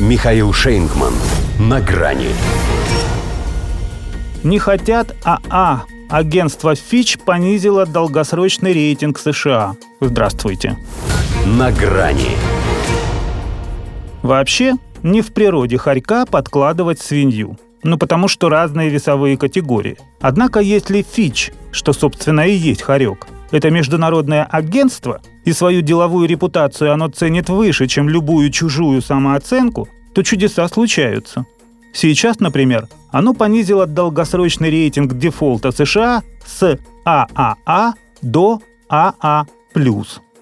Михаил Шейнгман. На грани. Не хотят АА. Агентство Фич понизило долгосрочный рейтинг США. Здравствуйте. На грани. Вообще, не в природе хорька подкладывать свинью. Ну, потому что разные весовые категории. Однако, если Фич, что, собственно, и есть хорек, это международное агентство, и свою деловую репутацию оно ценит выше, чем любую чужую самооценку, то чудеса случаются. Сейчас, например, оно понизило долгосрочный рейтинг дефолта США с ААА до АА+,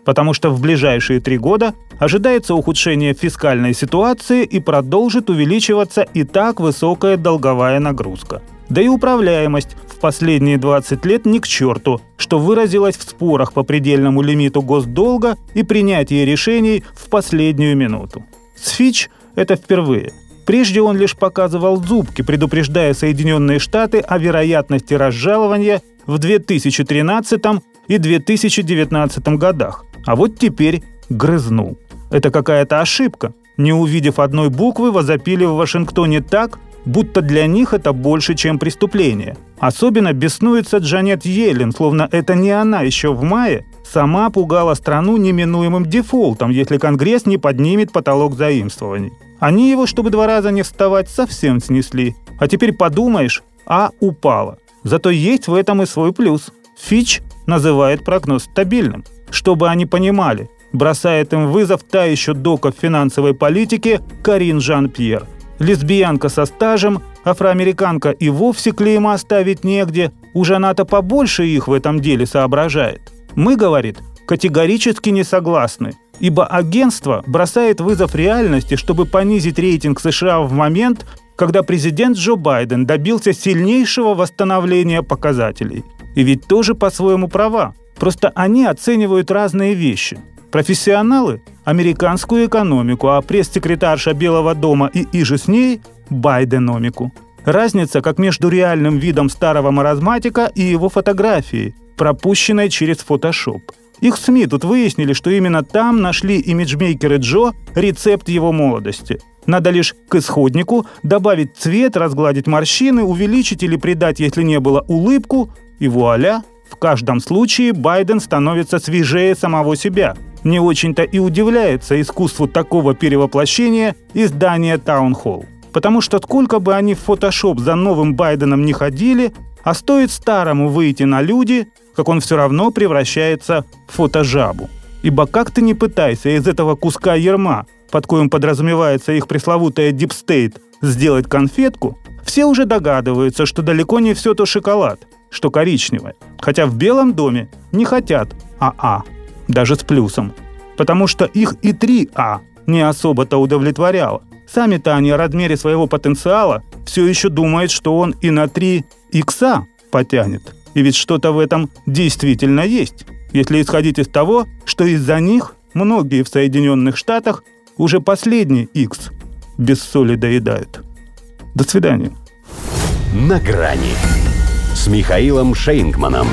потому что в ближайшие три года ожидается ухудшение фискальной ситуации и продолжит увеличиваться и так высокая долговая нагрузка. Да и управляемость в последние 20 лет ни к черту, что выразилось в спорах по предельному лимиту госдолга и принятии решений в последнюю минуту. С Фич это впервые. Прежде он лишь показывал зубки, предупреждая Соединенные Штаты о вероятности разжалования в 2013 и 2019 годах. А вот теперь грызнул. Это какая-то ошибка. Не увидев одной буквы, возопили в Вашингтоне так, будто для них это больше, чем преступление. Особенно беснуется Джанет Йеллен, словно это не она еще в мае сама пугала страну неминуемым дефолтом, если Конгресс не поднимет потолок заимствований. Они его, чтобы два раза не вставать, совсем снесли. А теперь подумаешь, а упала. Зато есть в этом и свой плюс. Фич называет прогноз стабильным. Чтобы они понимали, бросает им вызов та еще дока финансовой политике Карин Жан-Пьер – лесбиянка со стажем, афроамериканка и вовсе клейма ставить негде, уже она-то побольше их в этом деле соображает. Мы, говорит, категорически не согласны, ибо агентство бросает вызов реальности, чтобы понизить рейтинг США в момент, когда президент Джо Байден добился сильнейшего восстановления показателей. И ведь тоже по-своему права. Просто они оценивают разные вещи – Профессионалы – американскую экономику, а пресс-секретарша Белого дома и иже с ней – байденомику. Разница как между реальным видом старого маразматика и его фотографией, пропущенной через фотошоп. Их СМИ тут выяснили, что именно там нашли имиджмейкеры Джо рецепт его молодости. Надо лишь к исходнику добавить цвет, разгладить морщины, увеличить или придать, если не было, улыбку, и вуаля, в каждом случае Байден становится свежее самого себя – не очень-то и удивляется искусству такого перевоплощения издания Таунхолл. Потому что сколько бы они в фотошоп за новым Байденом не ходили, а стоит старому выйти на люди, как он все равно превращается в фотожабу. Ибо как ты не пытайся из этого куска дерьма, под коим подразумевается их пресловутая deep state, сделать конфетку, все уже догадываются, что далеко не все то шоколад, что коричневое. Хотя в Белом доме не хотят АА даже с плюсом. Потому что их и 3А не особо-то удовлетворяло. Сами-то они о размере своего потенциала все еще думают, что он и на 3 икса потянет. И ведь что-то в этом действительно есть, если исходить из того, что из-за них многие в Соединенных Штатах уже последний X без соли доедают. До свидания. На грани с Михаилом Шейнгманом.